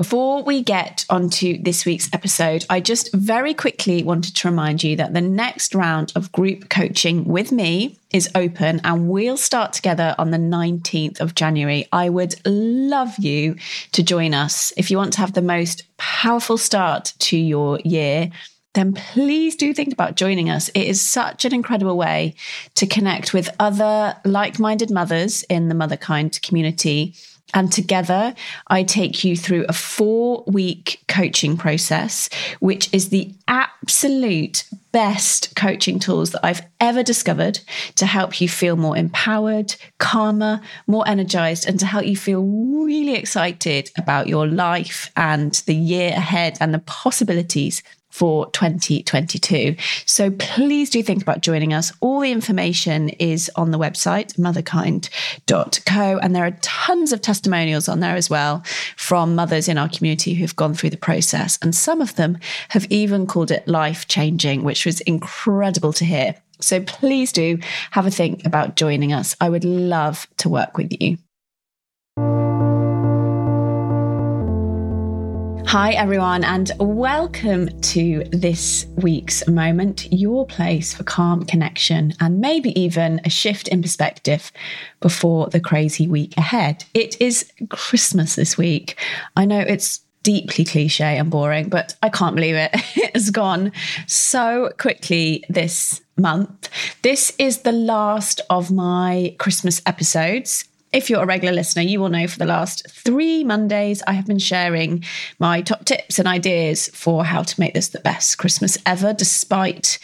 Before we get onto this week's episode, I just very quickly wanted to remind you that the next round of group coaching with me is open and we'll start together on the 19th of January. I would love you to join us. If you want to have the most powerful start to your year, then please do think about joining us. It is such an incredible way to connect with other like minded mothers in the Motherkind community and together, I take you through a four week coaching process, which is the absolute best coaching tools that I've ever discovered to help you feel more empowered, calmer, more energized, and to help you feel really excited about your life and the year ahead and the possibilities for 2022. So please do think about joining us. All the information is on the website, motherkind.co, and there are tons of testimonials on there as well from mothers in our community who've gone through the process. And some of them have even called it life changing, which was incredible to hear. So please do have a think about joining us. I would love to work with you. Hi, everyone, and welcome to this week's moment, your place for calm connection and maybe even a shift in perspective before the crazy week ahead. It is Christmas this week. I know it's deeply cliche and boring, but I can't believe it. It has gone so quickly this month. This is the last of my Christmas episodes if you're a regular listener, you will know for the last three Mondays, I have been sharing my top tips and ideas for how to make this the best Christmas ever, despite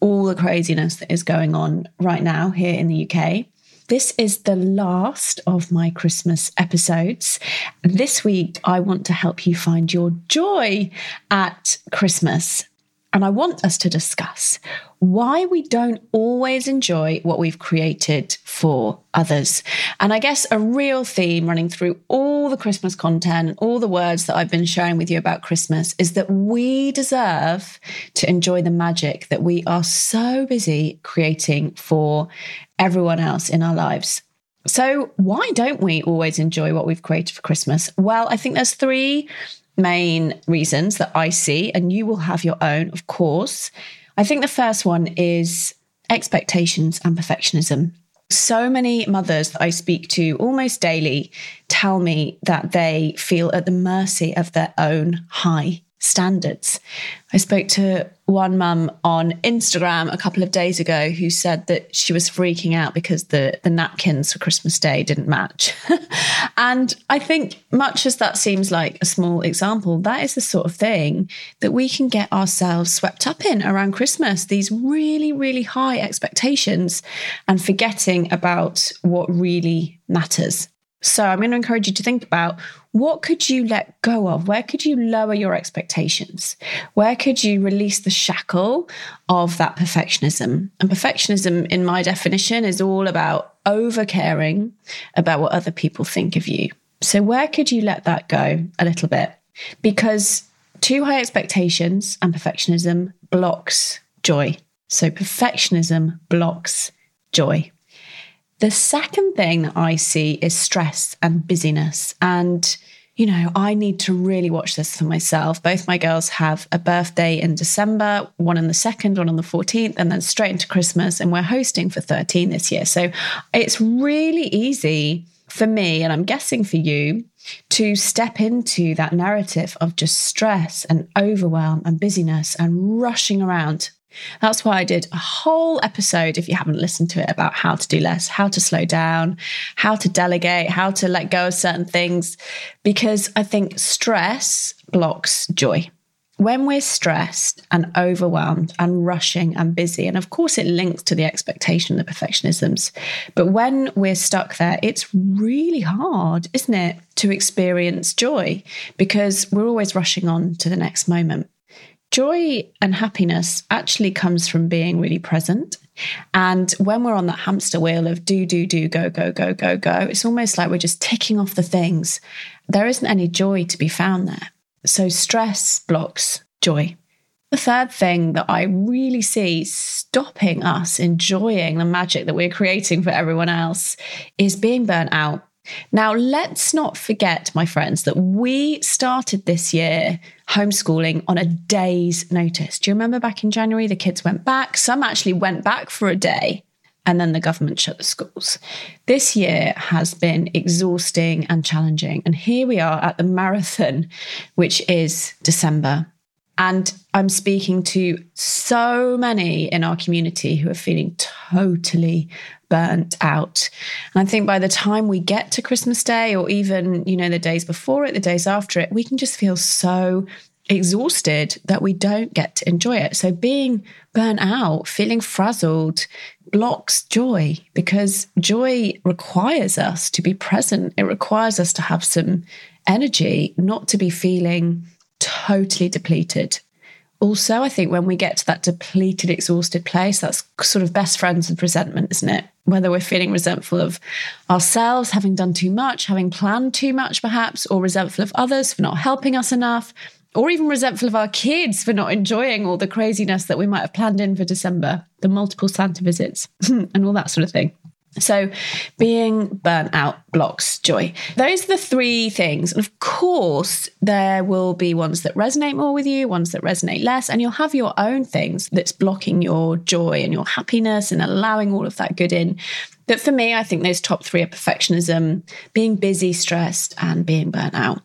all the craziness that is going on right now here in the UK. This is the last of my Christmas episodes. This week, I want to help you find your joy at Christmas. And I want us to discuss why we don't always enjoy what we've created for others. And I guess a real theme running through all the Christmas content, and all the words that I've been sharing with you about Christmas is that we deserve to enjoy the magic that we are so busy creating for everyone else in our lives. So, why don't we always enjoy what we've created for Christmas? Well, I think there's three main reasons that I see, and you will have your own, of course. I think the first one is expectations and perfectionism. So many mothers that I speak to almost daily tell me that they feel at the mercy of their own high standards. I spoke to one mum on Instagram a couple of days ago who said that she was freaking out because the, the napkins for Christmas Day didn't match. and I think, much as that seems like a small example, that is the sort of thing that we can get ourselves swept up in around Christmas. These really, really high expectations and forgetting about what really matters. So I'm going to encourage you to think about what could you let go of? Where could you lower your expectations? Where could you release the shackle of that perfectionism? And perfectionism, in my definition, is all about over caring about what other people think of you. So, where could you let that go a little bit? Because too high expectations and perfectionism blocks joy. So, perfectionism blocks joy. The second thing that I see is stress and busyness. And, you know, I need to really watch this for myself. Both my girls have a birthday in December, one on the 2nd, one on the 14th, and then straight into Christmas. And we're hosting for 13 this year. So it's really easy for me, and I'm guessing for you, to step into that narrative of just stress and overwhelm and busyness and rushing around that's why I did a whole episode, if you haven't listened to it, about how to do less, how to slow down, how to delegate, how to let go of certain things, because I think stress blocks joy. When we're stressed and overwhelmed and rushing and busy, and of course it links to the expectation, the perfectionisms, but when we're stuck there, it's really hard, isn't it, to experience joy because we're always rushing on to the next moment joy and happiness actually comes from being really present. And when we're on that hamster wheel of do, do, do, go, go, go, go, go, it's almost like we're just ticking off the things. There isn't any joy to be found there. So stress blocks joy. The third thing that I really see stopping us enjoying the magic that we're creating for everyone else is being burnt out Now, let's not forget, my friends, that we started this year homeschooling on a day's notice. Do you remember back in January, the kids went back? Some actually went back for a day and then the government shut the schools. This year has been exhausting and challenging. And here we are at the marathon, which is December. And I'm speaking to so many in our community who are feeling totally burnt out. And I think by the time we get to Christmas Day or even, you know, the days before it, the days after it, we can just feel so exhausted that we don't get to enjoy it. So being burnt out, feeling frazzled, blocks joy because joy requires us to be present. It requires us to have some energy, not to be feeling totally depleted. Also, I think when we get to that depleted, exhausted place, that's sort of best friends with resentment, isn't it? Whether we're feeling resentful of ourselves, having done too much, having planned too much, perhaps, or resentful of others for not helping us enough, or even resentful of our kids for not enjoying all the craziness that we might have planned in for December, the multiple Santa visits, and all that sort of thing. So, being burnt out blocks joy. Those are the three things. And of course, there will be ones that resonate more with you, ones that resonate less, and you'll have your own things that's blocking your joy and your happiness and allowing all of that good in. But for me, I think those top three are perfectionism, being busy, stressed, and being burnt out.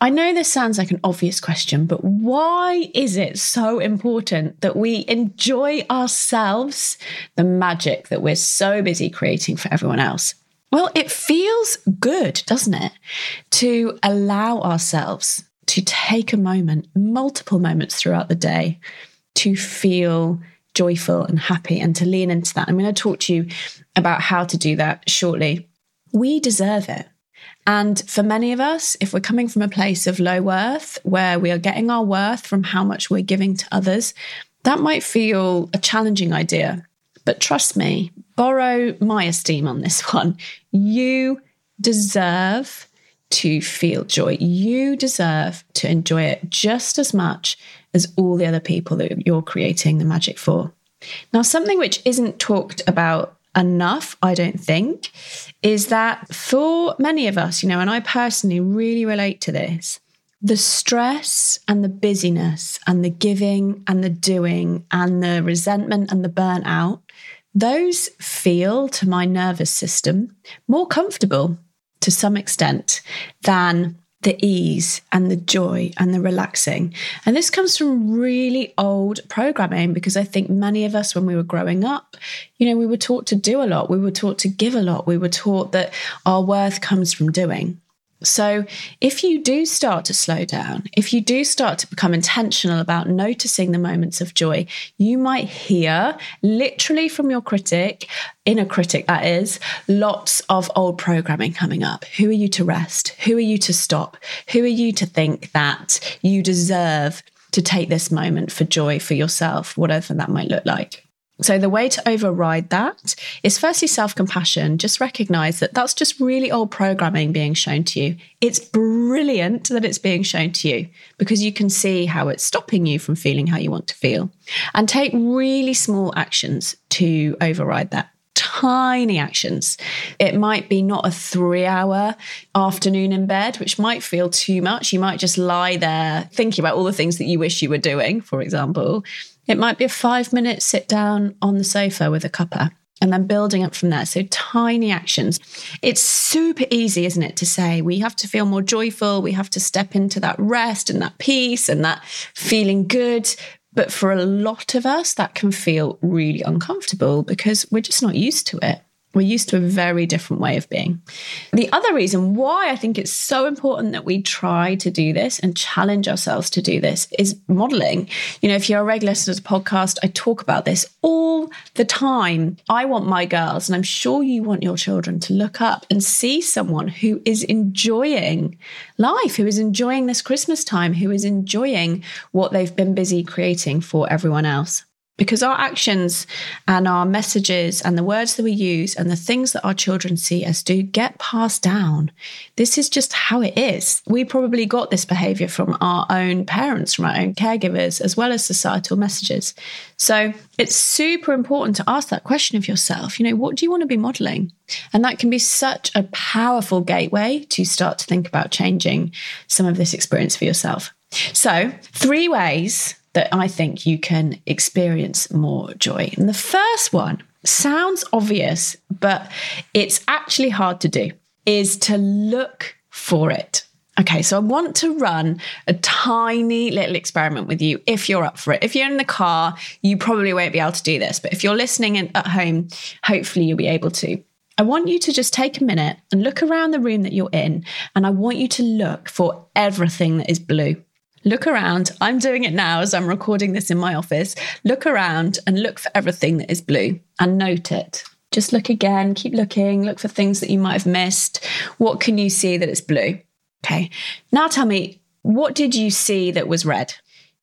I know this sounds like an obvious question, but why is it so important that we enjoy ourselves, the magic that we're so busy creating for everyone else? Well, it feels good, doesn't it? To allow ourselves to take a moment, multiple moments throughout the day, to feel joyful and happy and to lean into that. I'm going to talk to you about how to do that shortly. We deserve it. And for many of us, if we're coming from a place of low worth, where we are getting our worth from how much we're giving to others, that might feel a challenging idea. But trust me, borrow my esteem on this one. You deserve to feel joy. You deserve to enjoy it just as much as all the other people that you're creating the magic for. Now, something which isn't talked about enough, I don't think, is that for many of us, you know, and I personally really relate to this, the stress and the busyness and the giving and the doing and the resentment and the burnout, those feel to my nervous system more comfortable to some extent than the ease and the joy and the relaxing. And this comes from really old programming because I think many of us, when we were growing up, you know, we were taught to do a lot, we were taught to give a lot, we were taught that our worth comes from doing. So, if you do start to slow down, if you do start to become intentional about noticing the moments of joy, you might hear literally from your critic, inner critic that is, lots of old programming coming up. Who are you to rest? Who are you to stop? Who are you to think that you deserve to take this moment for joy for yourself, whatever that might look like? So, the way to override that is firstly self compassion. Just recognize that that's just really old programming being shown to you. It's brilliant that it's being shown to you because you can see how it's stopping you from feeling how you want to feel. And take really small actions to override that. Tiny actions. It might be not a three hour afternoon in bed, which might feel too much. You might just lie there thinking about all the things that you wish you were doing, for example it might be a five minute sit down on the sofa with a cuppa and then building up from there. So tiny actions. It's super easy, isn't it, to say we have to feel more joyful, we have to step into that rest and that peace and that feeling good. But for a lot of us, that can feel really uncomfortable because we're just not used to it. We're used to a very different way of being. The other reason why I think it's so important that we try to do this and challenge ourselves to do this is modeling. You know, if you're a regular listener to the podcast, I talk about this all the time. I want my girls, and I'm sure you want your children to look up and see someone who is enjoying life, who is enjoying this Christmas time, who is enjoying what they've been busy creating for everyone else because our actions and our messages and the words that we use and the things that our children see us do get passed down. This is just how it is. We probably got this behavior from our own parents, from our own caregivers, as well as societal messages. So it's super important to ask that question of yourself. You know, what do you want to be modeling? And that can be such a powerful gateway to start to think about changing some of this experience for yourself. So, three ways that I think you can experience more joy. And the first one sounds obvious, but it's actually hard to do, is to look for it. Okay, so I want to run a tiny little experiment with you if you're up for it. If you're in the car, you probably won't be able to do this, but if you're listening at home, hopefully you'll be able to. I want you to just take a minute and look around the room that you're in, and I want you to look for everything that is blue. Look around. I'm doing it now as I'm recording this in my office. Look around and look for everything that is blue and note it. Just look again, keep looking, look for things that you might have missed. What can you see that is blue? Okay. Now tell me, what did you see that was red?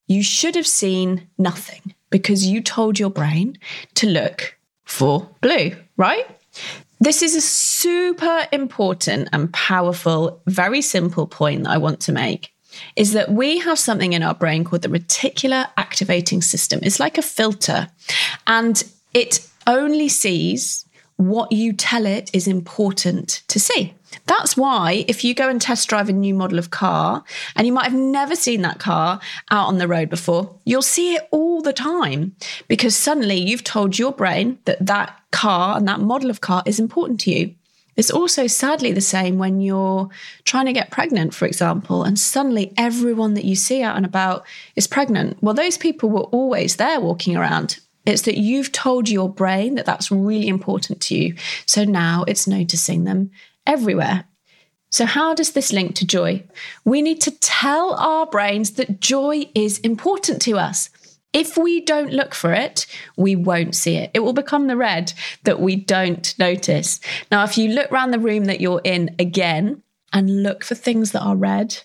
You should have seen nothing because you told your brain to look for blue, right? This is a super important and powerful, very simple point that I want to make is that we have something in our brain called the reticular activating system. It's like a filter, and it only sees what you tell it is important to see. That's why if you go and test drive a new model of car and you might have never seen that car out on the road before, you'll see it all the time because suddenly you've told your brain that that car and that model of car is important to you. It's also sadly the same when you're trying to get pregnant, for example, and suddenly everyone that you see out and about is pregnant. Well, those people were always there walking around. It's that you've told your brain that that's really important to you. So now it's noticing them everywhere. So, how does this link to joy? We need to tell our brains that joy is important to us. If we don't look for it, we won't see it. It will become the red that we don't notice. Now, if you look around the room that you're in again and look for things that are red,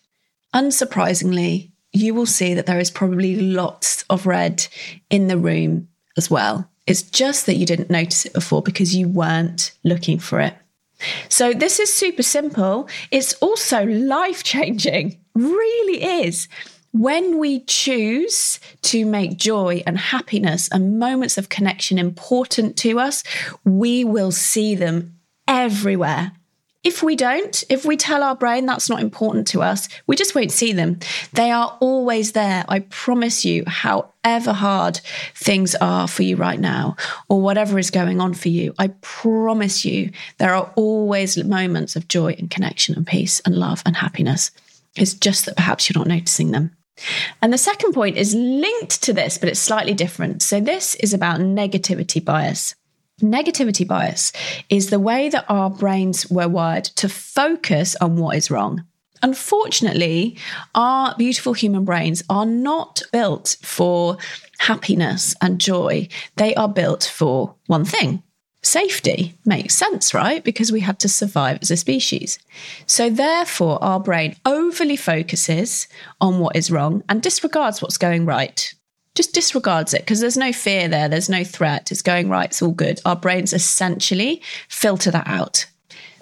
unsurprisingly, you will see that there is probably lots of red in the room as well. It's just that you didn't notice it before because you weren't looking for it. So, this is super simple. It's also life changing, really is. When we choose to make joy and happiness and moments of connection important to us, we will see them everywhere. If we don't, if we tell our brain that's not important to us, we just won't see them. They are always there. I promise you, however hard things are for you right now, or whatever is going on for you, I promise you, there are always moments of joy and connection and peace and love and happiness. It's just that perhaps you're not noticing them. And the second point is linked to this, but it's slightly different. So, this is about negativity bias. Negativity bias is the way that our brains were wired to focus on what is wrong. Unfortunately, our beautiful human brains are not built for happiness and joy. They are built for one thing safety makes sense, right? Because we had to survive as a species. So, therefore, our brain overly focuses on what is wrong and disregards what's going right. Just disregards it because there's no fear there, there's no threat, it's going right, it's all good. Our brains essentially filter that out.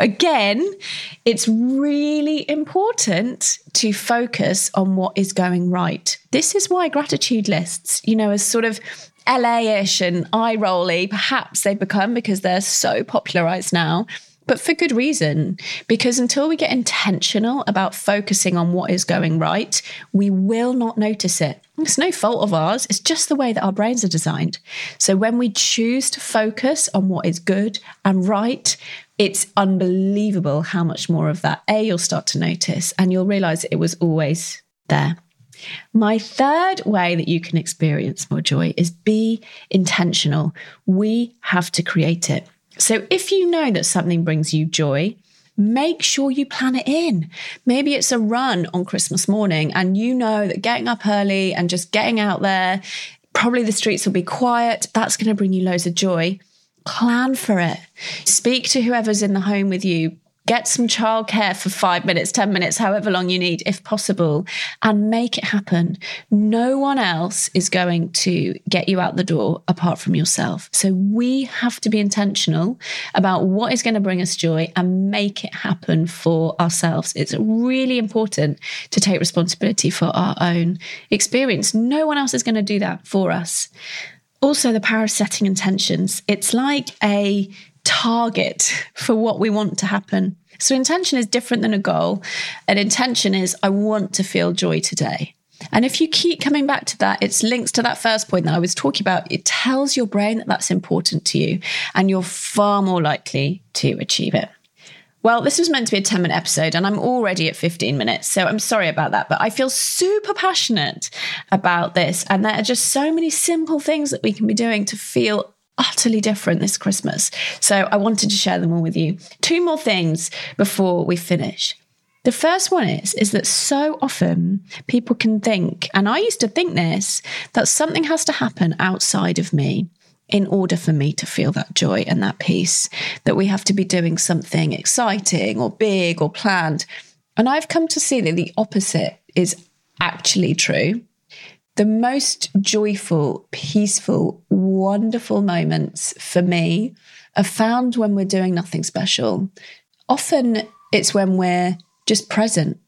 Again, it's really important to focus on what is going right. This is why gratitude lists, you know, as sort of LA-ish and eye rolly, perhaps they've become because they're so popularized now. But for good reason, because until we get intentional about focusing on what is going right, we will not notice it. It's no fault of ours, it's just the way that our brains are designed. So when we choose to focus on what is good and right, it's unbelievable how much more of that A you'll start to notice, and you'll realize it was always there. My third way that you can experience more joy is be intentional. We have to create it. So if you know that something brings you joy, make sure you plan it in. Maybe it's a run on Christmas morning and you know that getting up early and just getting out there, probably the streets will be quiet. That's going to bring you loads of joy. Plan for it. Speak to whoever's in the home with you Get some childcare for five minutes, 10 minutes, however long you need, if possible, and make it happen. No one else is going to get you out the door apart from yourself. So we have to be intentional about what is going to bring us joy and make it happen for ourselves. It's really important to take responsibility for our own experience. No one else is going to do that for us. Also, the power of setting intentions. It's like a target for what we want to happen. So, intention is different than a goal. An intention is, I want to feel joy today. And if you keep coming back to that, it's links to that first point that I was talking about. It tells your brain that that's important to you, and you're far more likely to achieve it. Well, this was meant to be a 10 minute episode, and I'm already at 15 minutes. So I'm sorry about that. But I feel super passionate about this. And there are just so many simple things that we can be doing to feel utterly different this Christmas. So I wanted to share them all with you. Two more things before we finish. The first one is is that so often people can think and I used to think this that something has to happen outside of me in order for me to feel that joy and that peace that we have to be doing something exciting or big or planned. And I've come to see that the opposite is actually true the most joyful, peaceful, wonderful moments for me are found when we're doing nothing special. Often it's when we're just present.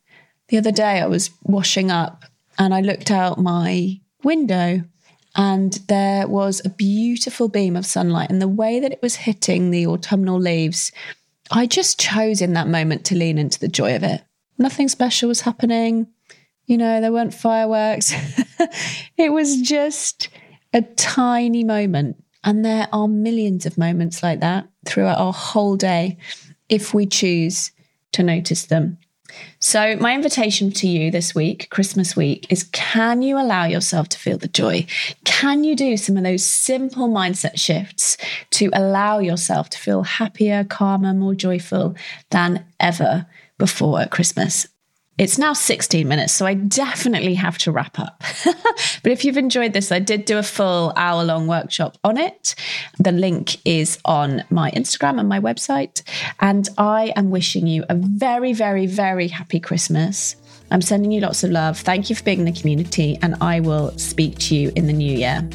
The other day I was washing up and I looked out my window and there was a beautiful beam of sunlight and the way that it was hitting the autumnal leaves I just chose in that moment to lean into the joy of it. Nothing special was happening. You know, there weren't fireworks. it was just a tiny moment. And there are millions of moments like that throughout our whole day if we choose to notice them. So, my invitation to you this week, Christmas week, is can you allow yourself to feel the joy? Can you do some of those simple mindset shifts to allow yourself to feel happier, calmer, more joyful than ever before at Christmas? It's now 16 minutes, so I definitely have to wrap up. but if you've enjoyed this, I did do a full hour long workshop on it. The link is on my Instagram and my website. And I am wishing you a very, very, very happy Christmas. I'm sending you lots of love. Thank you for being in the community, and I will speak to you in the new year.